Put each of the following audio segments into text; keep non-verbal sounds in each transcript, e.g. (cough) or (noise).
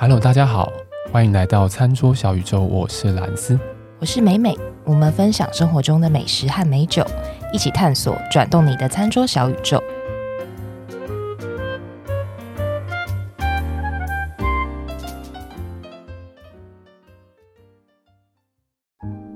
Hello，大家好，欢迎来到餐桌小宇宙，我是兰斯，我是美美，我们分享生活中的美食和美酒，一起探索转动你的餐桌小宇宙。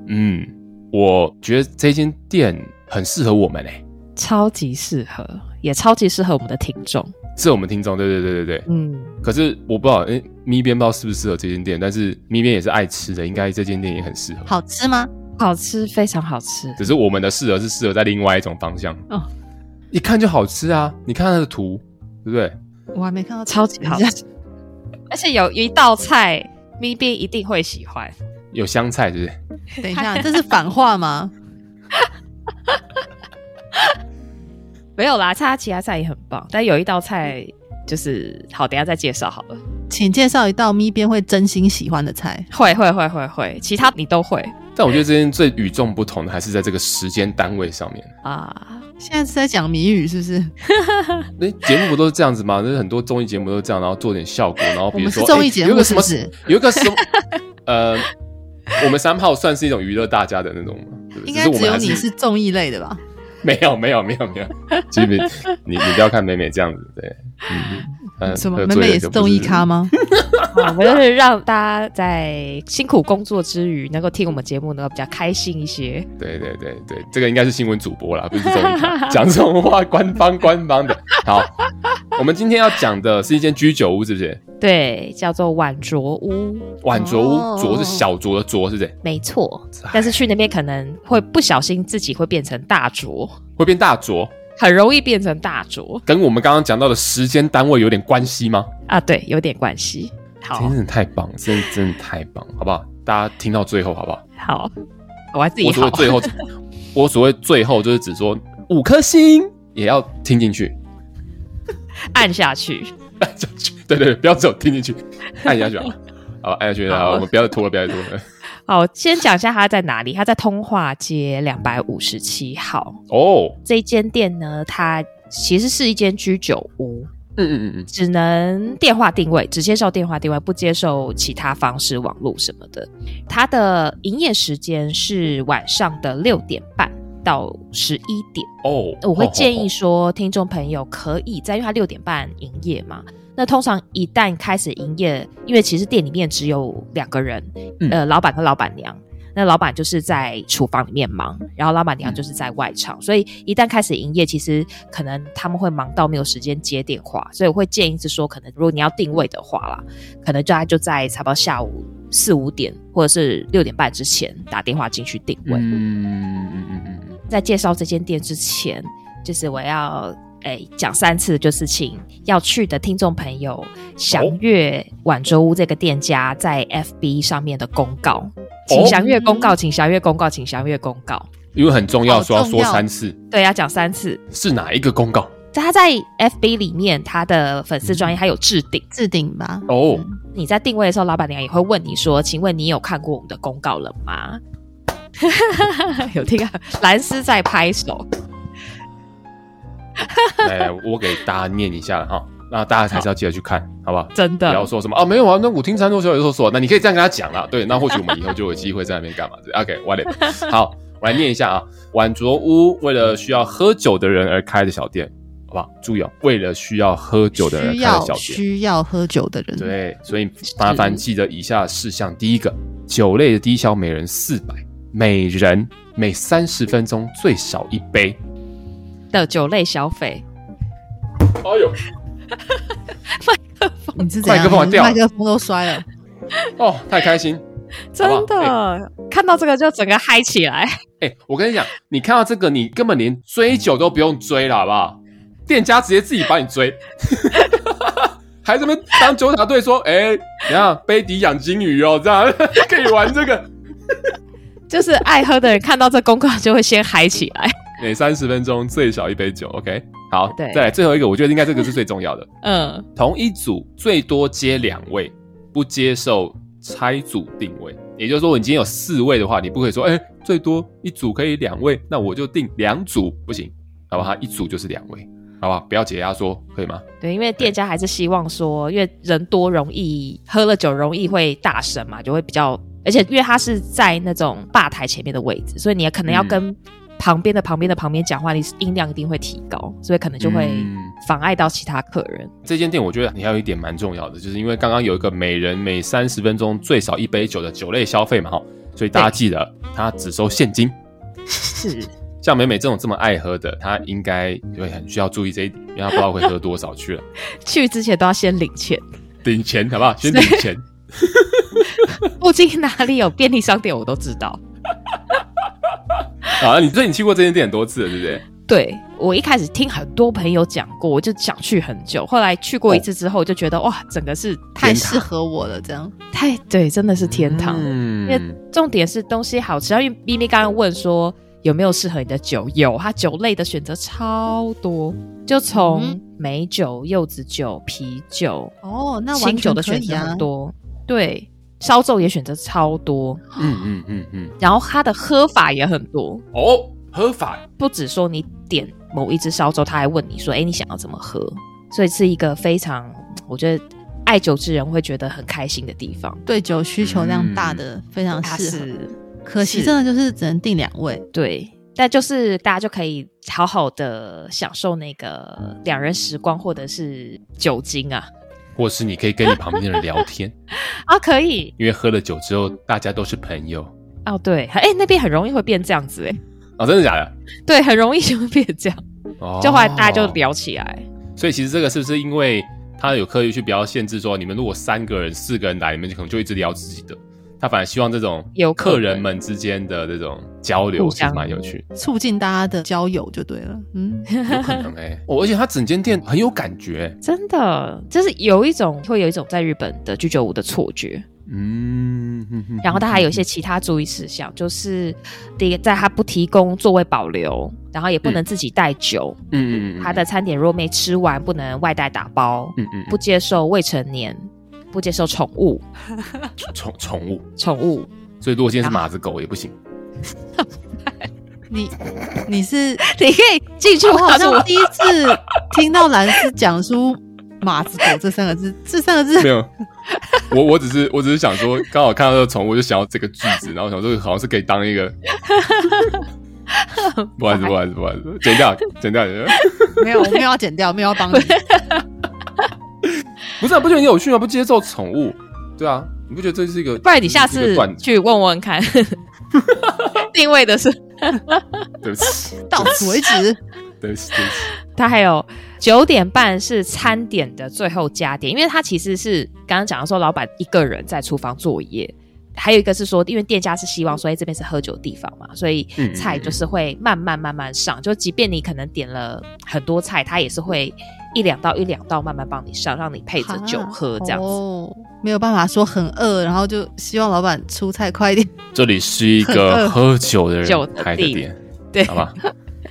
嗯，我觉得这间店很适合我们嘞，超级适合，也超级适合我们的听众。是我们听众，对对对对对，嗯。可是我不知道，哎、欸，咪边不知道适不适合这间店，但是咪边也是爱吃的，应该这间店也很适合。好吃吗？好吃，非常好吃。只是我们的适合是适合在另外一种方向。哦，一看就好吃啊！你看它的图，对不对？我还没看到，超级好吃。而且有一道菜，咪边一定会喜欢。有香菜，是不是？(laughs) 等一下，这是反话吗？没有啦，他其他菜也很棒，但有一道菜就是好，等一下再介绍好了。请介绍一道咪边会真心喜欢的菜。会会会会会，其他你都会。但我觉得这边最与众不同的还是在这个时间单位上面 (laughs) 啊。现在是在讲谜语是不是？(laughs) 那节目不都是这样子吗？就是很多综艺节目都是这样，然后做点效果，然后比如说综艺节目是不是、欸、有个什么，有个什么呃，我们三炮算是一种娱乐大家的那种吗？应该只有你是综艺类的吧？没有没有没有没有，其实 (laughs) 你你你不要看美美这样子，对，嗯，嗯什么美美也是综艺咖吗？(laughs) 我们就是让大家在辛苦工作之余，能够听我们节目，能够比较开心一些。对对对对，这个应该是新闻主播啦，不是综艺咖，(laughs) 讲这种话，官方官方的。好，我们今天要讲的是一间居酒屋，是不是？对，叫做晚酌屋。晚酌屋，酌是小酌的酌，是不是？没错。但是去那边可能会不小心自己会变成大酌，会变大酌，很容易变成大酌。跟我们刚刚讲到的时间单位有点关系吗？啊，对，有点关系。好，真的太棒，真的真的太棒，好不好？大家听到最后好不好？好，我还自己。我所谓最后，(laughs) 我所谓最后就是指说五颗星也要听进去，(laughs) 按下去。按下去 (laughs) 对对，不要走，听进去，(laughs) 按下去啊！好，按下去好！我们不要拖了，不要拖了。好，先讲一下它在哪里。它在通化街两百五十七号。哦，这间店呢，它其实是一间居酒屋。嗯嗯嗯嗯，只能电话定位，只接受电话定位，不接受其他方式，网络什么的。它的营业时间是晚上的六点半。到十一点哦，我会建议说，听众朋友可以在，因为他六点半营业嘛。那通常一旦开始营业，因为其实店里面只有两个人，嗯、呃，老板和老板娘。那老板就是在厨房里面忙，然后老板娘就是在外场，所以一旦开始营业，其实可能他们会忙到没有时间接电话。所以我会建议是说，可能如果你要定位的话啦，可能就在就在差不多下午四五点或者是六点半之前打电话进去定位。嗯嗯嗯嗯嗯。在介绍这间店之前，就是我要诶讲三次，就是请要去的听众朋友详阅晚酌屋这个店家在 FB 上面的公告，请详阅公告，请详阅公告，请详阅公告，因为很重要，说要说三次，对，要讲三次。是哪一个公告？他在 FB 里面，他的粉丝专页还有置顶，置顶吧。哦，你在定位的时候，老板娘也会问你说：“请问你有看过我们的公告了吗？” (laughs) 有听啊，蓝斯在拍手。(laughs) 来，我给大家念一下哈，那大家还是要记得去看，好，好不好？真的，不要说什么啊，没有啊，那我听餐桌小友说说，那你可以这样跟他讲啦。对，那或许我们以后就有机会在那边干嘛？OK，完了，好，我来念一下啊。晚酌屋为了需要喝酒的人而开的小店，好不好？注意哦，为了需要喝酒的人开的小店，需要喝酒的人，对，所以麻烦记得以下事项：第一个，酒类的低消每人四百。每人每三十分钟最少一杯的酒类消费。哎呦，(laughs) 麦克风，你麦克风掉，麦克风都摔了。哦，太开心，真的好好、欸、看到这个就整个嗨起来。哎、欸，我跟你讲，你看到这个，你根本连追酒都不用追了，好不好？店家直接自己帮你追，(laughs) 还这边当纠察队说，哎、欸，你看杯底养金鱼哦，这样 (laughs) 可以玩这个。就是爱喝的人看到这公告就会先嗨起来。(laughs) 每三十分钟最少一杯酒，OK？好，对，再来最后一个，我觉得应该这个是最重要的。嗯，同一组最多接两位，不接受拆组定位。也就是说，你今天有四位的话，你不可以说，哎、欸，最多一组可以两位，那我就定两组，不行，好不好？一组就是两位。好不好？不要解压缩，可以吗？对，因为店家还是希望说，因为人多容易喝了酒容易会大声嘛，就会比较，而且因为他是在那种吧台前面的位置，所以你也可能要跟旁边的旁边的旁边讲话，你音量一定会提高，所以可能就会妨碍到其他客人。嗯、这间店我觉得你还有一点蛮重要的，就是因为刚刚有一个每人每三十分钟最少一杯酒的酒类消费嘛，哈，所以大家记得他只收现金。是。(laughs) 像美美这种这么爱喝的，她应该会很需要注意这一点，因为她不知道会喝多少去了。(laughs) 去之前都要先领钱，领钱好不好？先领钱。(laughs) (laughs) 附近哪里有便利商店，我都知道。(laughs) 啊，你最近去过这间店很多次了，对不对？对，我一开始听很多朋友讲过，我就想去很久。后来去过一次之后，就觉得、哦、哇，整个是太适合我了，这样太对，真的是天堂。嗯、因为重点是东西好吃，因为咪咪刚刚问说。有没有适合你的酒？有，它酒类的选择超多，就从美酒、柚子酒、啤酒哦，那清酒的选择很多。对，烧酎也选择超多。嗯嗯嗯嗯。然后它的喝法也很多哦，喝法不止说你点某一支烧酎，他还问你说：“哎，你想要怎么喝？”所以是一个非常，我觉得爱酒之人会觉得很开心的地方。对酒需求量大的，嗯、非常适合。可惜真的就是只能订两位，对，但就是大家就可以好好的享受那个两人时光，或者是酒精啊，或是你可以跟你旁边的人聊天。啊，(laughs) 可以，因为喝了酒之后大家都是朋友。哦，对，哎、欸，那边很容易会变这样子，哎，哦，真的假的？对，很容易就会变这样，哦，就后来大家就聊起来，所以其实这个是不是因为他有刻意去比较限制说，你们如果三个人、四个人来，你们就可能就一直聊自己的。他反而希望这种有客人们之间的这种交流其实蛮有趣，促进大家的交友就对了。嗯，有可能哎、欸哦，而且他整间店很有感觉，真的就是有一种会有一种在日本的居酒屋的错觉。嗯，然后他还有一些其他注意事项，就是第一个，在他不提供座位保留，然后也不能自己带酒。嗯嗯，他的餐点如果没吃完，不能外带打包。嗯嗯，不接受未成年。不接受宠物，(laughs) 宠宠物，宠物。所以如果今天是马子狗也不行。你你是 (laughs) 你可以进去。我好像第一次听到兰斯讲出“马子狗”这三个字，(laughs) 这三个字没有。我我只是我只是想说，刚好看到这个宠物，就想要这个句子，然后想说好像是可以当一个。不好意思，不好意思，不好意思，剪掉，剪掉，剪掉。没有，我没有要剪掉，没有要帮你。不是、啊，不觉得你有趣吗？不接受宠物，对啊，你不觉得这是一个？不然你下次去问问看，(laughs) 定位的是，(laughs) 对不起，到此为止。对不起，对不起。他还有九点半是餐点的最后加点，因为他其实是刚刚讲的说，老板一个人在厨房作业。还有一个是说，因为店家是希望说，哎，这边是喝酒的地方嘛，所以菜就是会慢慢慢慢上。就即便你可能点了很多菜，他也是会一两道一两道慢慢帮你上，让你配着酒喝这样子。哦，没有办法说很饿，然后就希望老板出菜快一点。这里是一个喝酒的人开的店，对，好吧？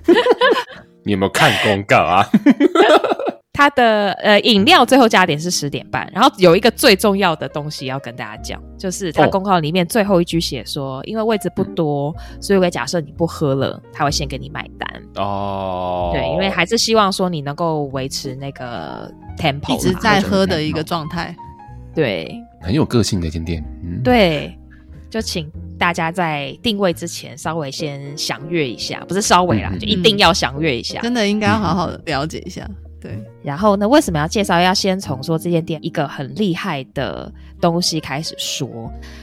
(laughs) 你有没有看公告啊？它的呃饮料最后加点是十点半，然后有一个最重要的东西要跟大家讲，就是它公告里面最后一句写说，哦、因为位置不多，所以我假设你不喝了，他会先给你买单哦。对，因为还是希望说你能够维持那个 tempo 一直在喝的一个状态。对，很有个性的一间店。嗯，对，就请大家在定位之前稍微先详阅一下，不是稍微啦，嗯、就一定要详阅一下，真的应该要好好的了解一下。对，然后呢，为什么要介绍？要先从说这间店一个很厉害的东西开始说，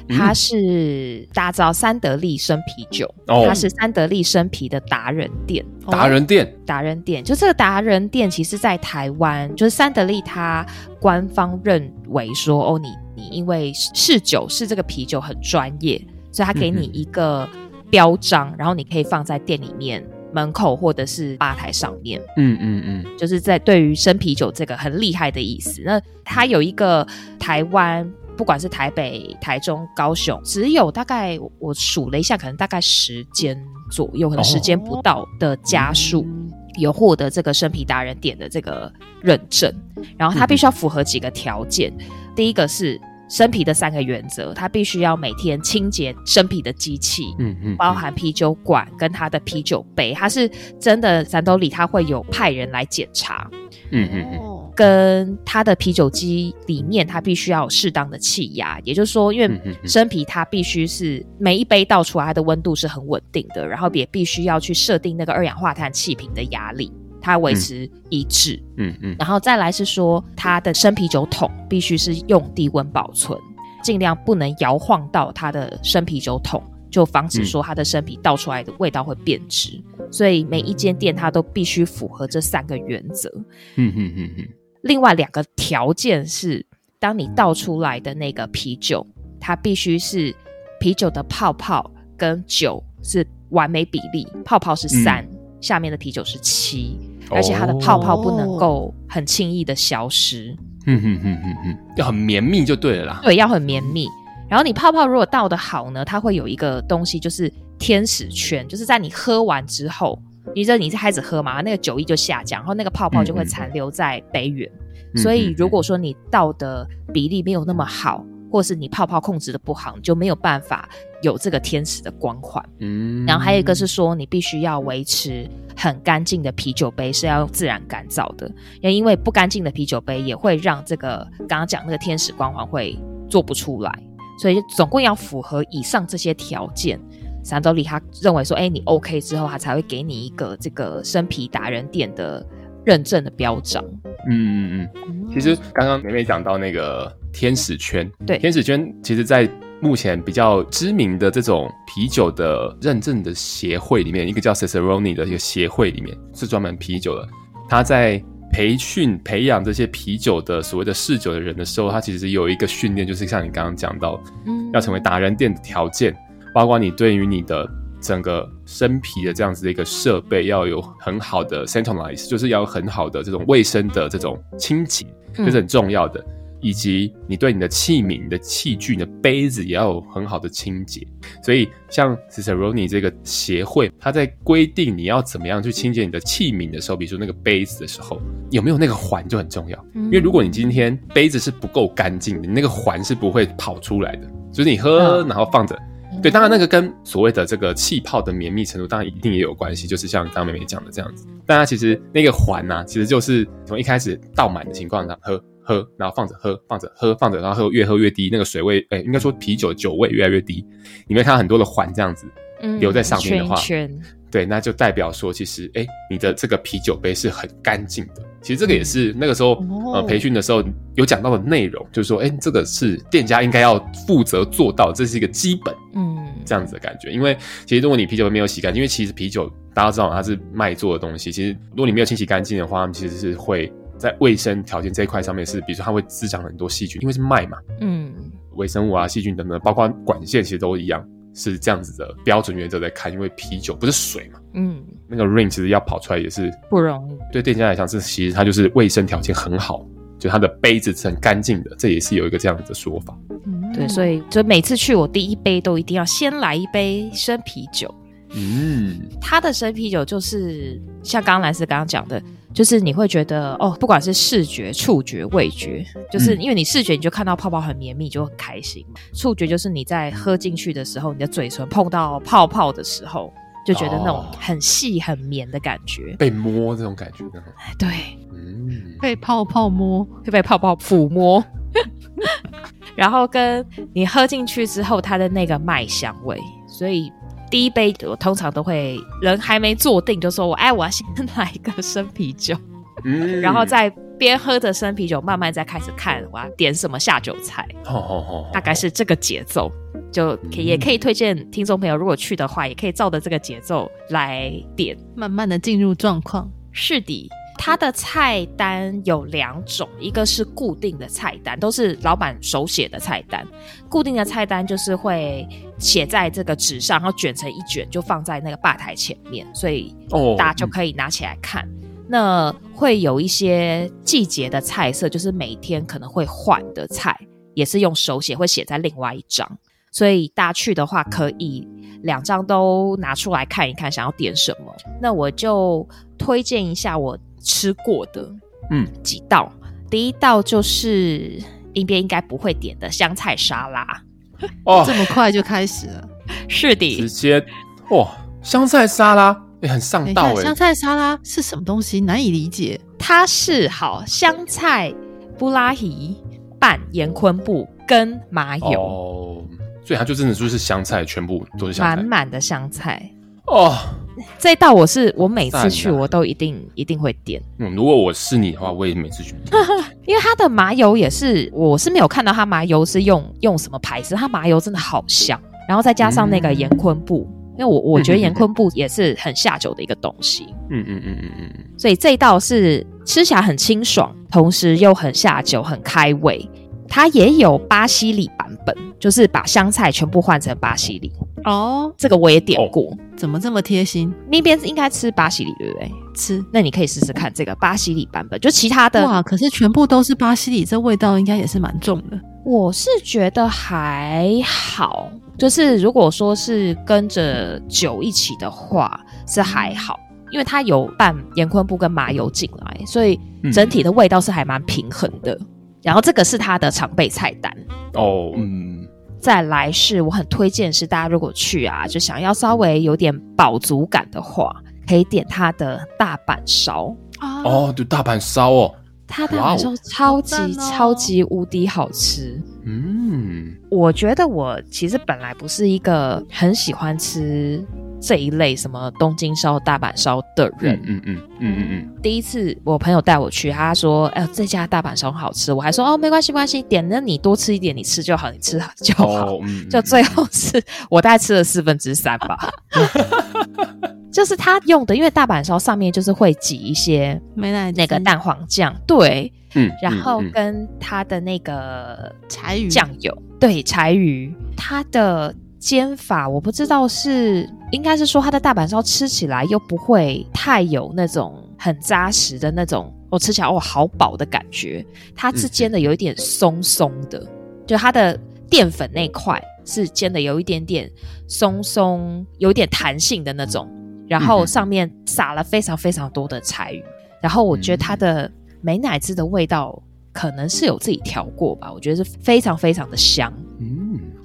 它是大家知道三得利生啤酒，哦、它是三得利生啤的达人店。达人店，达人店，就这个达人店，其实在台湾，就是三得利，它官方认为说，哦，你你因为试酒是这个啤酒很专业，所以他给你一个标章，嗯、然后你可以放在店里面。门口或者是吧台上面，嗯嗯嗯，就是在对于生啤酒这个很厉害的意思。那它有一个台湾，不管是台北、台中、高雄，只有大概我数了一下，可能大概十间左右，可能十间不到的家数有获得这个生啤达人点的这个认证。然后它必须要符合几个条件，第一个是生啤的三个原则，它必须要每天清洁生啤的机器，嗯嗯，包含啤酒管跟它的啤酒杯，它是真的三斗里，他会有派人来检查，嗯嗯嗯，跟他的啤酒机里面，它必须要有适当的气压，也就是说，因为生啤它必须是每一杯倒出来，它的温度是很稳定的，然后也必须要去设定那个二氧化碳气瓶的压力。它维持一致，嗯嗯，嗯，然后再来是说，它的生啤酒桶必须是用低温保存，尽量不能摇晃到它的生啤酒桶，就防止说它的生啤倒出来的味道会变质。嗯、所以每一间店它都必须符合这三个原则。嗯嗯嗯嗯。另外两个条件是，当你倒出来的那个啤酒，它必须是啤酒的泡泡跟酒是完美比例，泡泡是三、嗯。下面的啤酒是七，而且它的泡泡不能够很轻易的消失。嗯哼哼哼哼，要很绵密就对了啦。对，要很绵密。然后你泡泡如果倒的好呢，它会有一个东西，就是天使圈，就是在你喝完之后，你这你是开始喝嘛，那个酒意就下降，然后那个泡泡就会残留在杯缘。嗯、所以如果说你倒的比例没有那么好，或是你泡泡控制的不好，你就没有办法有这个天使的光环。嗯，然后还有一个是说，你必须要维持很干净的啤酒杯是要用自然干燥的，因为因为不干净的啤酒杯也会让这个刚刚讲那个天使光环会做不出来，所以总共要符合以上这些条件，三周里他认为说，哎，你 OK 之后，他才会给你一个这个生啤达人店的认证的标章。嗯嗯嗯，其实刚刚美美讲到那个。天使圈，对，天使圈，其实，在目前比较知名的这种啤酒的认证的协会里面，一个叫 Cicerone 的一个协会里面，是专门啤酒的。他在培训、培养这些啤酒的所谓的试酒的人的时候，他其实有一个训练，就是像你刚刚讲到，嗯，要成为达人店的条件，包括你对于你的整个生啤的这样子的一个设备，要有很好的 centralize，就是要有很好的这种卫生的这种清洁，这、就是很重要的。嗯以及你对你的器皿、你的器具、你的杯子也要有很好的清洁。所以，像 Cicerone 这个协会，它在规定你要怎么样去清洁你的器皿的时候，比如说那个杯子的时候，有没有那个环就很重要。因为如果你今天杯子是不够干净的，你那个环是不会跑出来的。就是你喝，然后放着。对，当然那个跟所谓的这个气泡的绵密程度，当然一定也有关系。就是像刚刚妹妹讲的这样子，大家其实那个环呐、啊，其实就是从一开始倒满的情况下喝。喝，然后放着喝，放着喝，放着，然后喝越喝越低，那个水位，哎，应该说啤酒酒味越来越低。你会看到很多的环这样子，嗯，留在上面的话，对，那就代表说，其实，哎，你的这个啤酒杯是很干净的。其实这个也是那个时候，嗯、呃，培训的时候有讲到的内容，就是说，哎，这个是店家应该要负责做到，这是一个基本，嗯，这样子的感觉。因为其实如果你啤酒没有洗干净，因为其实啤酒大家知道它是麦做的东西，其实如果你没有清洗干净的话，其实是会。在卫生条件这一块上面是，比如说它会滋长很多细菌，因为是麦嘛，嗯，微生物啊、细菌等等，包括管线其实都一样，是这样子的标准原则在看。因为啤酒不是水嘛，嗯，那个 ring 其实要跑出来也是不容易。对店家来讲，是其实它就是卫生条件很好，就它的杯子是很干净的，这也是有一个这样子的说法。嗯，对，所以就每次去，我第一杯都一定要先来一杯生啤酒。嗯，它的生啤酒就是像刚刚兰斯刚刚讲的。就是你会觉得哦，不管是视觉、触觉、味觉，就是因为你视觉你就看到泡泡很绵密，就很开心；触觉就是你在喝进去的时候，你的嘴唇碰到泡泡的时候，就觉得那种很细很绵的感觉，被摸这种感觉。对，嗯，被泡泡摸，会被泡泡抚摸，(laughs) 然后跟你喝进去之后，它的那个麦香味，所以。第一杯我通常都会人还没坐定就说我哎，我要先来一个生啤酒，嗯，然后再边喝着生啤酒，慢慢再开始看我要点什么下酒菜，哦哦哦，大概是这个节奏，就可以也可以推荐听众朋友，如果去的话，也可以照着这个节奏来点，慢慢的进入状况。是的。它的菜单有两种，一个是固定的菜单，都是老板手写的菜单。固定的菜单就是会写在这个纸上，然后卷成一卷，就放在那个吧台前面，所以大家就可以拿起来看。哦嗯、那会有一些季节的菜色，就是每天可能会换的菜，也是用手写，会写在另外一张。所以大家去的话，可以两张都拿出来看一看，想要点什么。那我就推荐一下我吃过的，嗯，几道。第一道就是应边应该不会点的香菜沙拉。哦，这么快就开始了？是的，直接哇，香菜沙拉也、欸、很上道哎。香菜沙拉是什么东西？难以理解。它是好香菜布拉提拌盐昆布跟麻油哦，所以它就真的就是香菜，全部都是香菜，满满的香菜哦。这一道我是我每次去我都一定一定会点。嗯，如果我是你的话，我也每次去点。(laughs) 因为它的麻油也是，我是没有看到它麻油是用用什么牌子，它麻油真的好香，然后再加上那个盐昆布，嗯、因为我我觉得盐昆布也是很下酒的一个东西。嗯嗯嗯嗯嗯。所以这一道是吃起来很清爽，同时又很下酒，很开胃。它也有巴西里版本，就是把香菜全部换成巴西里。哦，这个我也点过，怎么这么贴心？那边应该吃巴西里对不对？吃，那你可以试试看这个巴西里版本。就其他的哇，可是全部都是巴西里，这味道应该也是蛮重的。我是觉得还好，就是如果说是跟着酒一起的话是还好，因为它有拌盐昆布跟麻油进来，所以整体的味道是还蛮平衡的。嗯、然后这个是他的常备菜单哦，嗯。再来是我很推荐，是大家如果去啊，就想要稍微有点饱足感的话，可以点他的大阪烧哦，对，大阪烧哦，它大阪烧超级、哦、超级无敌好吃。嗯，我觉得我其实本来不是一个很喜欢吃。这一类什么东京烧、大阪烧的人，嗯嗯嗯嗯嗯嗯。第一次我朋友带我去，他说：“哎、呃，这家大阪烧很好吃。”我还说：“哦，没关系，没关系，点了你多吃一点，你吃就好，你吃就好。哦”嗯，就最后是我大概吃了四分之三吧。(laughs) 就是他用的，因为大阪烧上面就是会挤一些那个蛋黄酱，对，嗯，然后跟他的那个柴鱼酱油，对，柴鱼，它的。煎法我不知道是，应该是说它的大阪烧吃起来又不会太有那种很扎实的那种，我吃起来哦好饱的感觉，它是煎的有一点松松的，就它的淀粉那块是煎的有一点点松松，有点弹性的那种，然后上面撒了非常非常多的柴鱼，然后我觉得它的美乃滋的味道可能是有自己调过吧，我觉得是非常非常的香。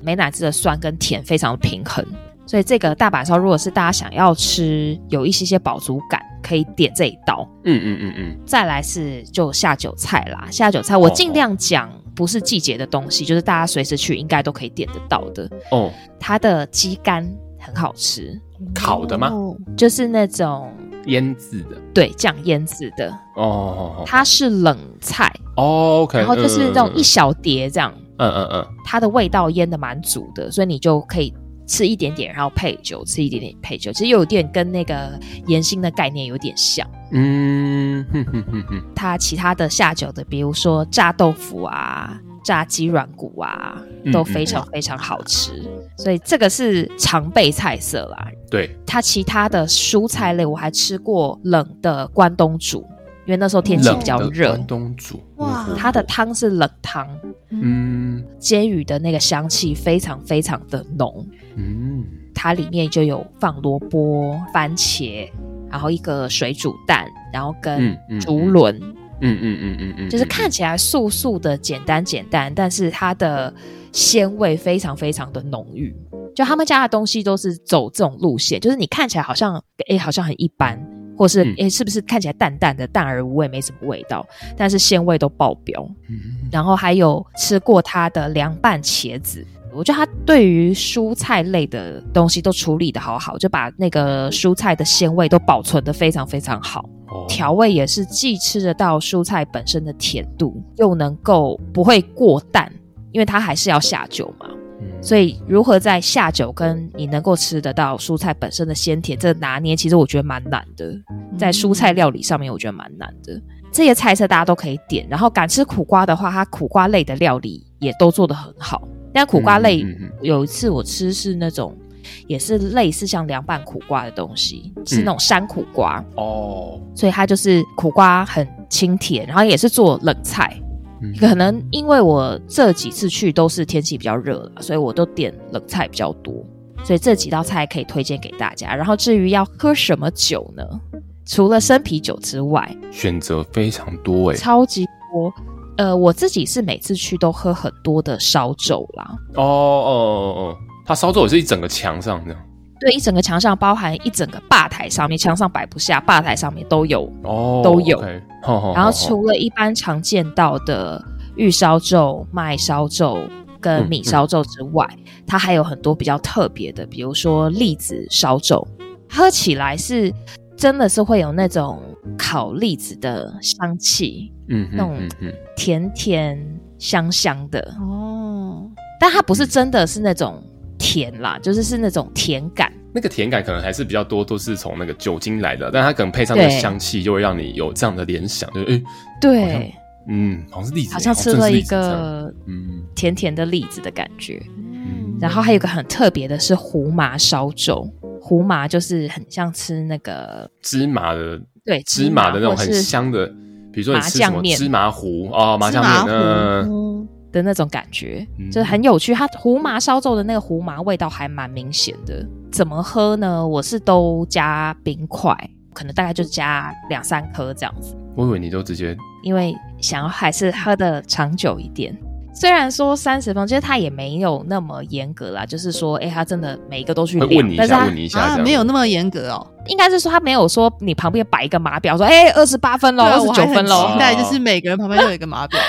美乃滋的酸跟甜非常的平衡，所以这个大阪烧如果是大家想要吃有一些些饱足感，可以点这一道。嗯嗯嗯嗯。再来是就下酒菜啦，下酒菜我尽量讲不是季节的东西，哦、就是大家随时去应该都可以点得到的。哦，它的鸡肝很好吃，烤的吗？就是那种腌制的，对，酱腌制的。哦，它是冷菜。哦，OK，然后就是那种一小碟这样。嗯嗯嗯，它的味道腌的蛮足的，所以你就可以吃一点点，然后配酒，吃一点点配酒，其实有点跟那个盐心的概念有点像。嗯哼哼哼哼，它其他的下酒的，比如说炸豆腐啊、炸鸡软骨啊，都非常非常好吃，嗯嗯，所以这个是常备菜色啦。对，它其他的蔬菜类我还吃过冷的关东煮。因为那时候天气比较热，关东煮。哇，它的汤是冷汤，嗯，煎鱼的那个香气非常非常的浓，嗯，它里面就有放萝卜、番茄，然后一个水煮蛋，然后跟竹轮，嗯嗯嗯嗯嗯嗯，就是看起来素素的简单简单，但是它的鲜味非常非常的浓郁，就他们家的东西都是走这种路线，就是你看起来好像哎好像很一般。或是诶、欸，是不是看起来淡淡的、淡而无味，没什么味道，但是鲜味都爆表。嗯、然后还有吃过它的凉拌茄子，我觉得它对于蔬菜类的东西都处理的好好，就把那个蔬菜的鲜味都保存的非常非常好。哦、调味也是既吃得到蔬菜本身的甜度，又能够不会过淡，因为它还是要下酒嘛。所以，如何在下酒跟你能够吃得到蔬菜本身的鲜甜，这拿捏其实我觉得蛮难的。在蔬菜料理上面，我觉得蛮难的。这些菜色大家都可以点。然后敢吃苦瓜的话，它苦瓜类的料理也都做得很好。但苦瓜类有一次我吃是那种，也是类似像凉拌苦瓜的东西，是那种山苦瓜哦。所以它就是苦瓜很清甜，然后也是做冷菜。可能因为我这几次去都是天气比较热了，所以我都点冷菜比较多，所以这几道菜可以推荐给大家。然后至于要喝什么酒呢？除了生啤酒之外，选择非常多诶，超级多。呃，我自己是每次去都喝很多的烧酒啦。哦哦哦哦，它烧酒也是一整个墙上的。对，一整个墙上包含一整个吧台上面，墙上摆不下，吧台上面都有哦，都有。Okay. 然后除了一般常见到的玉烧酎、麦烧酎跟米烧酎之外，嗯嗯、它还有很多比较特别的，比如说栗子烧酎，喝起来是真的是会有那种烤栗子的香气，嗯，那种甜甜香香的哦，但它不是真的是那种。甜啦，就是是那种甜感，那个甜感可能还是比较多，都是从那个酒精来的，但它可能配上那个香气，就会让你有这样的联想，就是诶，对，嗯，好像是栗子，好像吃了一个嗯。甜甜的栗子的感觉，嗯，然后还有一个很特别的是胡麻烧酒，胡麻就是很像吃那个芝麻的，对，芝麻的那种很香的，比如说你吃什么芝麻糊哦，麻酱面，嗯。的那种感觉，就是很有趣。它胡麻烧酎的那个胡麻味道还蛮明显的。怎么喝呢？我是都加冰块，可能大概就加两三颗这样子。我以为你都直接，因为想要还是喝的长久一点。虽然说三十分，其实它也没有那么严格啦。就是说，哎、欸，他真的每一个都去量，问你一下，但是问你一下，啊，没有那么严格哦。应该是说他没有说你旁边摆一个码表，说哎，二十八分喽，二十九分喽。期待就是每个人旁边都有一个码表。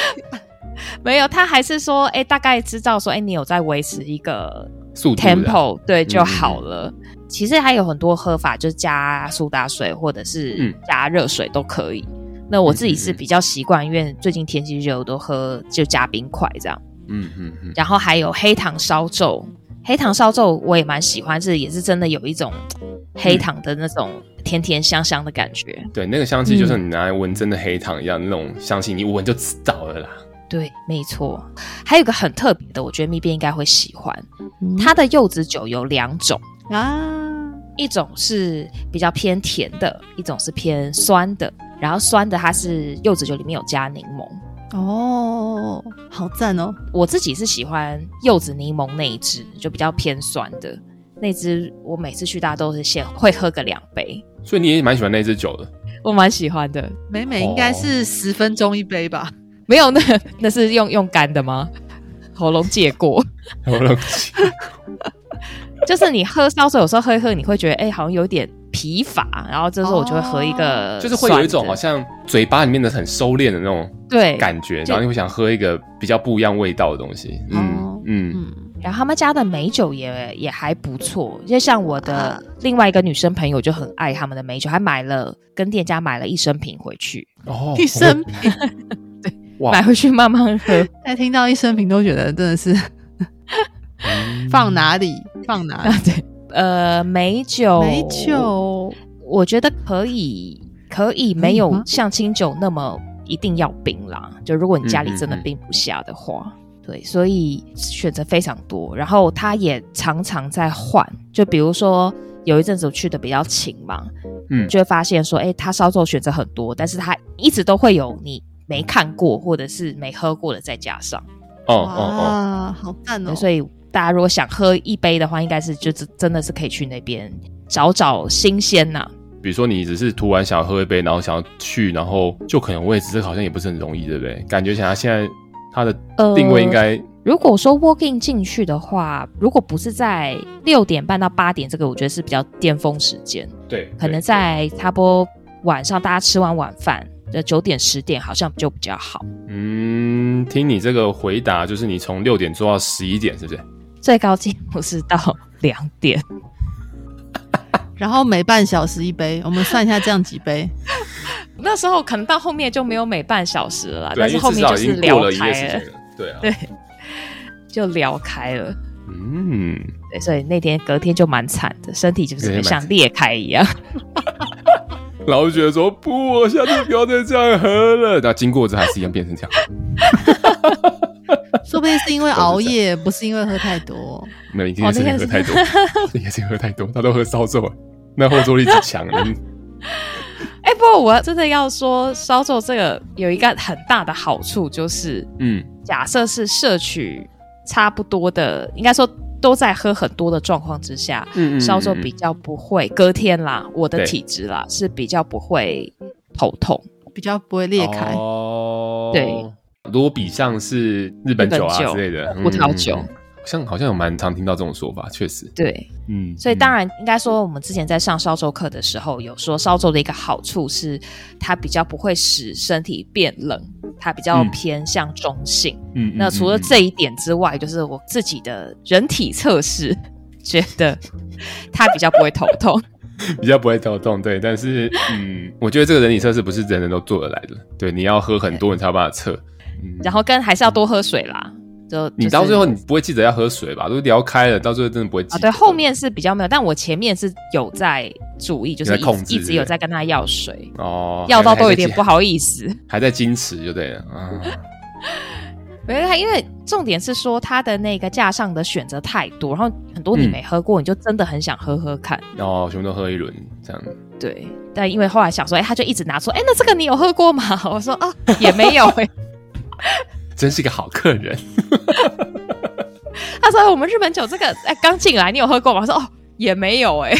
(laughs) (laughs) 没有，他还是说，哎，大概知道说，哎，你有在维持一个 tempo，对就好了。嗯、其实还有很多喝法，就是加苏打水或者是加热水都可以。嗯、那我自己是比较习惯，因为最近天气热，我都喝就加冰块这样。嗯嗯嗯。然后还有黑糖烧酎，黑糖烧酎我也蛮喜欢，是也是真的有一种黑糖的那种甜甜香香的感觉。对，那个香气就是你拿来闻真的黑糖一样，嗯、那种香气你闻就知道了啦。对，没错。还有一个很特别的，我觉得蜜边应该会喜欢。嗯、它的柚子酒有两种啊，一种是比较偏甜的，一种是偏酸的。然后酸的它是柚子酒里面有加柠檬哦，好赞哦！我自己是喜欢柚子柠檬那一支，就比较偏酸的那支。我每次去大家都是先会喝个两杯，所以你也蛮喜欢那支酒的。我蛮喜欢的，每每应该是十分钟一杯吧。没有，那 (laughs) 那是用用干的吗？喉咙借过，喉咙借过，(laughs) 就是你喝烧水，有时候喝一喝，你会觉得哎、欸，好像有点疲乏，然后这时候我就会喝一个、哦，就是会有一种好像嘴巴里面的很收敛的那种对感觉，然后你会想喝一个比较不一样味道的东西。嗯嗯嗯，嗯。然后他们家的美酒也也还不错，就像我的另外一个女生朋友就很爱他们的美酒，还买了跟店家买了一升瓶回去。哦，一升瓶。(laughs) 哇买回去慢慢喝，(laughs) 再听到一升瓶都觉得真的是放哪里放哪里。啊、(laughs) 对，呃，美酒，美酒，我觉得可以，可以没有像清酒那么一定要冰啦。就如果你家里真的冰不下的话，嗯嗯嗯对，所以选择非常多。然后他也常常在换，就比如说有一阵子我去的比较勤嘛，嗯，就会发现说，哎，他烧酎选择很多，但是他一直都会有你。没看过或者是没喝过的再加上，哦哦哦，好赞哦！所以大家如果想喝一杯的话，应该是就真的是可以去那边找找新鲜呐、啊。比如说你只是突然想要喝一杯，然后想要去，然后就可能位置，这好像也不是很容易，对不对？感觉想要现在它的定位应该、呃，如果说 walking 进去的话，如果不是在六点半到八点，这个我觉得是比较巅峰时间。对，可能在差不多晚上大家吃完晚饭。的九点十点好像就比较好。嗯，听你这个回答，就是你从六点做到十一点，是不是？最高纪录是到两点，(laughs) 然后每半小时一杯，我们算一下这样几杯。(laughs) 那时候可能到后面就没有每半小时了啦，但是后面就是聊开了。对啊，(laughs) 对，就聊开了。嗯，对，所以那天隔天就蛮惨的，身体就是像裂开一样。然后就觉得说不，我下次不要再这样喝了。那经过之后还是一样变成这样，说不定是因为熬夜，不是因为喝太多。没有，一定是喝太多，(laughs) 应该是喝太多。他都喝烧酒，那后坐力很强。(laughs) 哎、欸，不过我真的要说，烧酒这个有一个很大的好处，就是嗯，假设是摄取差不多的，应该说。都在喝很多的状况之下，嗯，稍稍比较不会隔天啦，我的体质啦是比较不会头痛，比较不会裂开。哦。哦，对，如果比上是日本酒啊之类的葡萄酒。嗯像好像有蛮常听到这种说法，确实。对，嗯，所以当然应该说，我们之前在上烧粥课的时候，有说烧粥的一个好处是，它比较不会使身体变冷，它比较偏向中性。嗯，那除了这一点之外，就是我自己的人体测试，(laughs) 觉得它比较不会头痛，(laughs) 比较不会头痛。对，但是嗯，我觉得这个人体测试不是人人都做得来的。对，你要喝很多，你才有办法测。嗯，然后跟还是要多喝水啦。就、就是、你到最后你不会记得要喝水吧？都聊开了，到最后真的不会记得。啊，对，后面是比较没有，但我前面是有在注意，就是一直有在跟他要水哦，要到都有点不好意思，(laughs) 还在矜持就对了。啊，(laughs) 没有他，因为重点是说他的那个架上的选择太多，然后很多你没喝过，嗯、你就真的很想喝喝看。哦，全部都喝一轮这样。对，但因为后来想说，哎、欸，他就一直拿出，哎、欸，那这个你有喝过吗？(laughs) 我说啊，也没有。真是个好客人。(laughs) 他说：“我们日本酒这个哎，刚进来，你有喝过吗？”我说：“哦，也没有哎。”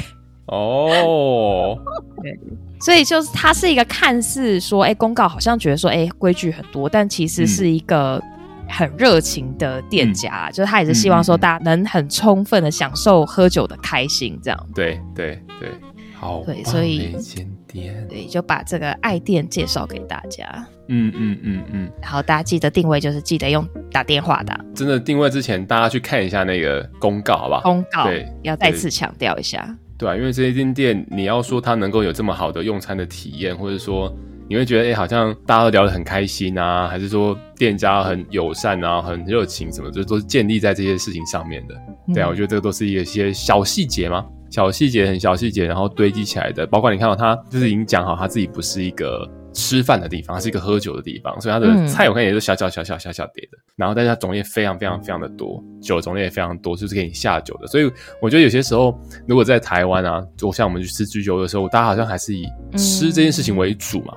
哦，(laughs) 对，所以就是他是一个看似说哎公告好像觉得说哎规矩很多，但其实是一个很热情的店家，嗯、就是他也是希望说大家能很充分的享受喝酒的开心，这样。对对对，好，对，所以。对，就把这个爱店介绍给大家。嗯嗯嗯嗯。然后大家记得定位，就是记得用打电话的。真的定位之前，大家去看一下那个公告，好不好？公告。对，要再次强调一下。对啊，因为这些间店，你要说它能够有这么好的用餐的体验，或者说你会觉得，哎、欸，好像大家都聊得很开心啊，还是说店家很友善啊，很热情什么，这都是建立在这些事情上面的。对啊，嗯、我觉得这个都是一些小细节嘛。小细节，很小细节，然后堆积起来的。包括你看到他，就是已经讲好，他自己不是一个吃饭的地方，它是一个喝酒的地方，所以他的菜我看也是小小小小小小碟的。然后，但是它种类非常非常非常的多，酒种类也非常多，就是给你下酒的。所以我觉得有些时候，如果在台湾啊，就像我们去吃居酒屋的时候，大家好像还是以吃这件事情为主嘛。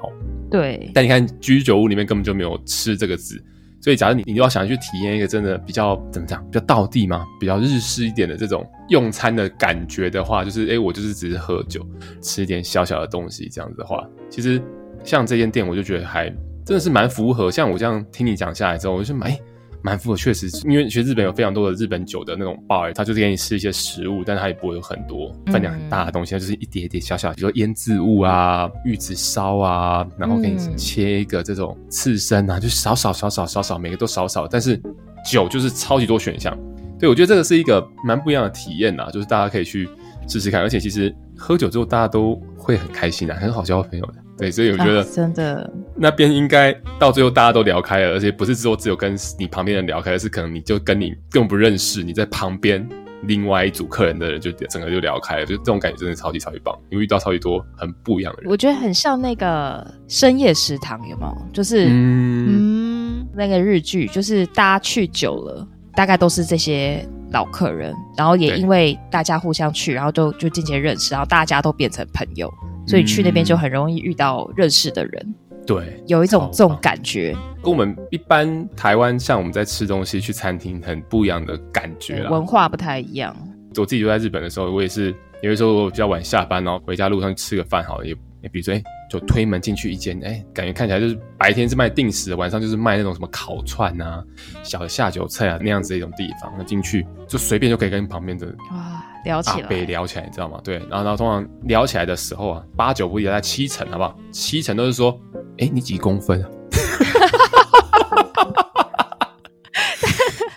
对。但你看居酒屋里面根本就没有吃这个字。所以，假如你你要想去体验一个真的比较怎么讲，比较道地嘛，比较日式一点的这种用餐的感觉的话，就是哎、我就是只是喝酒，吃一点小小的东西这样子的话，其实像这间店，我就觉得还真的是蛮符合。像我这样听你讲下来之后，我就买。欸蛮符合，确实，因为其实日本有非常多的日本酒的那种 bar，他就是给你吃一些食物，但是他也不会有很多分量很大的东西，它、嗯、就是一碟一碟小小，比如说腌制物啊、玉子烧啊，然后给你切一个这种刺身啊，就少少少少少少，每个都少少，但是酒就是超级多选项。对，我觉得这个是一个蛮不一样的体验呐，就是大家可以去试试看，而且其实喝酒之后大家都会很开心的，很好交朋友的。对，所以我觉得真的那边应该到最后大家都聊开了，而且不是说只有跟你旁边人聊开，而是可能你就跟你更不认识，你在旁边另外一组客人的人就整个就聊开了，就这种感觉真的超级超级棒，因为遇到超级多很不一样的人。我觉得很像那个深夜食堂，有没有？就是嗯，嗯，那个日剧，就是大家去久了，大概都是这些老客人，然后也因为大家互相去，然后就就渐渐认识，然后大家都变成朋友。所以去那边就很容易遇到认识的人，嗯、对，有一种这种感觉，跟我们一般台湾像我们在吃东西去餐厅很不一样的感觉，文化不太一样。我自己就在日本的时候，我也是有的时候我比较晚下班，然后回家路上吃个饭，好了，也也比如说，哎，就推门进去一间，哎，感觉看起来就是白天是卖定时的，晚上就是卖那种什么烤串啊、小的下酒菜啊那样子的一种地方，那进去就随便就可以跟旁边的哇。聊起来，北聊起来，你知道吗？对，然后，然后通常聊起来的时候啊，八九不离在七成，好不好？七成都是说，哎、欸，你几公分啊？(laughs)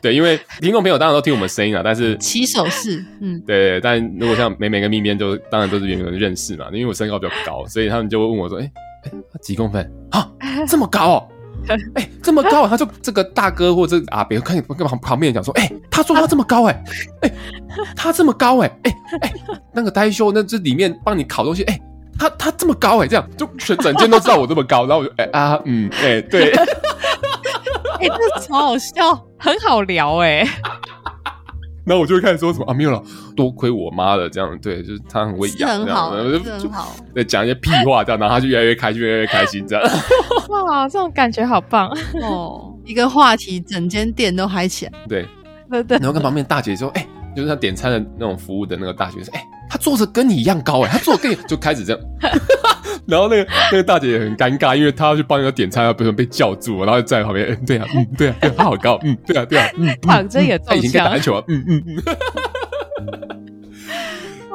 对，因为听众朋友当然都听我们声音啊，但是起手式，嗯，对，但如果像美美跟咪咪就当然都是原本认识嘛，因为我身高比较高，所以他们就会问我说，哎、欸，哎、欸，几公分啊？(laughs) 这么高哦？哎、欸，这么高，他就这个大哥或者阿伯看跟旁旁边人讲说，哎、欸，他说他这么高、欸，哎，哎，他这么高、欸，哎，哎，哎，那个呆修，那这里面帮你烤东西，哎、欸，他他这么高、欸，哎，这样就全整间都知道我这么高，然后我就，哎、欸、啊，嗯，哎、欸，对，哎、欸，这超好笑，很好聊、欸，哎。(laughs) 然后我就会开始说什么啊，没有了，多亏我妈了，这样对，就是她很会养，很好，就很好，对，讲一些屁话这样，然后她就越来越开心，越来越开心这样。(laughs) 哇，这种感觉好棒哦！(laughs) 一个话题，整间店都嗨起来。对，对对。然后跟旁边大姐说，哎、欸，就是她点餐的那种服务的那个大姐说，哎、欸，她坐着跟你一样高，哎，她坐着跟你就开始这样，然后那个那个大姐也很尴尬，因为她要去帮人家点餐，不是被叫住，然后就在旁边，嗯，对啊，嗯，对啊，对啊，她好高，嗯，对啊，对啊，嗯，躺着也中枪，以前打篮球啊，嗯嗯嗯，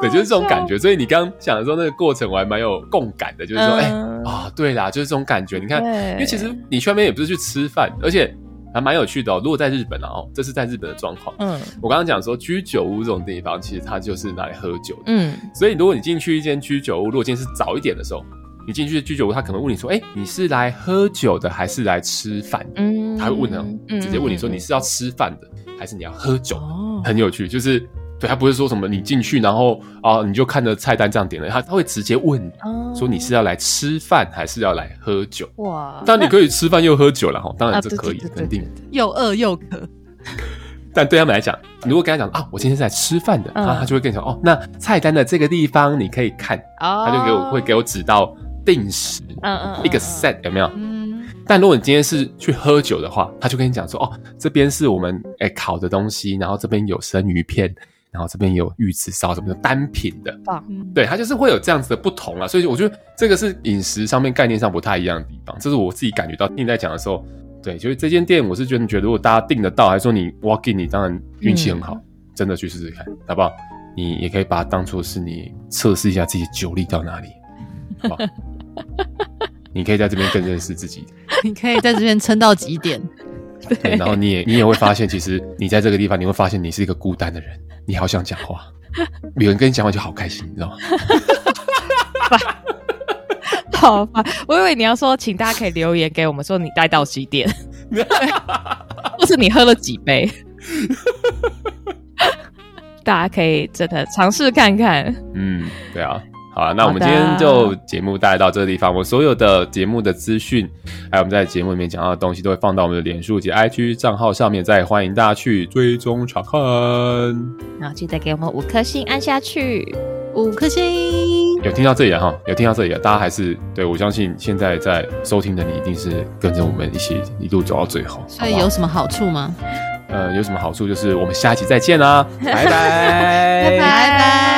(laughs) 对，就是这种感觉。所以你刚刚讲的时候，那个过程我还蛮有共感的，就是说，哎啊，对啦，就是这种感觉。你看，因为其实你去外面也不是去吃饭，而且。还蛮有趣的哦。如果在日本啊，哦，这是在日本的状况。嗯，我刚刚讲说居酒屋这种地方，其实它就是拿来喝酒的。嗯，所以如果你进去一间居酒屋，如果今天是早一点的时候，你进去的居酒屋，他可能问你说：“哎，你是来喝酒的还是来吃饭？”嗯，他会问呢，直接问你说：“你是要吃饭的还是你要喝酒？”哦，很有趣，就是。对，他不是说什么你进去，然后啊，你就看着菜单这样点了，他他会直接问你，说你是要来吃饭还是要来喝酒？哇！但你可以吃饭又喝酒了哈，当然这可以，肯定又饿又渴。但对他们来讲，你如果跟他讲啊，我今天是来吃饭的，他他就会跟你讲哦，那菜单的这个地方你可以看，他就给我会给我指到定时，嗯嗯，一个 set 有没有？嗯但如果你今天是去喝酒的话，他就跟你讲说哦，这边是我们哎烤的东西，然后这边有生鱼片。然后这边有玉子烧什么的单品的，嗯、对，它就是会有这样子的不同啊，所以我觉得这个是饮食上面概念上不太一样的地方，这是我自己感觉到。你在讲的时候，对，就是这间店，我是觉得，觉得如果大家订得到，还是说你 walk in，你当然运气很好，嗯、真的去试试看，好不好？你也可以把它当做是你测试一下自己酒力到哪里，好不好？(laughs) 你可以在这边更认识自己，(laughs) 你可以在这边撑到几点？(laughs) 对，对，然后你也你也会发现，其实你在这个地方，你会发现你是一个孤单的人。你好想讲话，有人跟你讲话就好开心，你知道吗？好吧，我以为你要说，请大家可以留言给我们，说你待到几点，或是你喝了几杯，大家可以真的尝试看看。嗯，对啊。好啊，那我们今天就节目带到这个地方。我所有的节目的资讯，还有我们在节目里面讲到的东西，都会放到我们的脸书及 IG 账号上面，再欢迎大家去追踪查看。然后记得给我们五颗星按下去，五颗星。有听到这里哈？有听到这里，大家还是对，我相信现在在收听的你，一定是跟着我们一起一路走到最后。所以有什么好处吗？呃，有什么好处就是我们下期再见啦，拜拜，(laughs) 拜拜。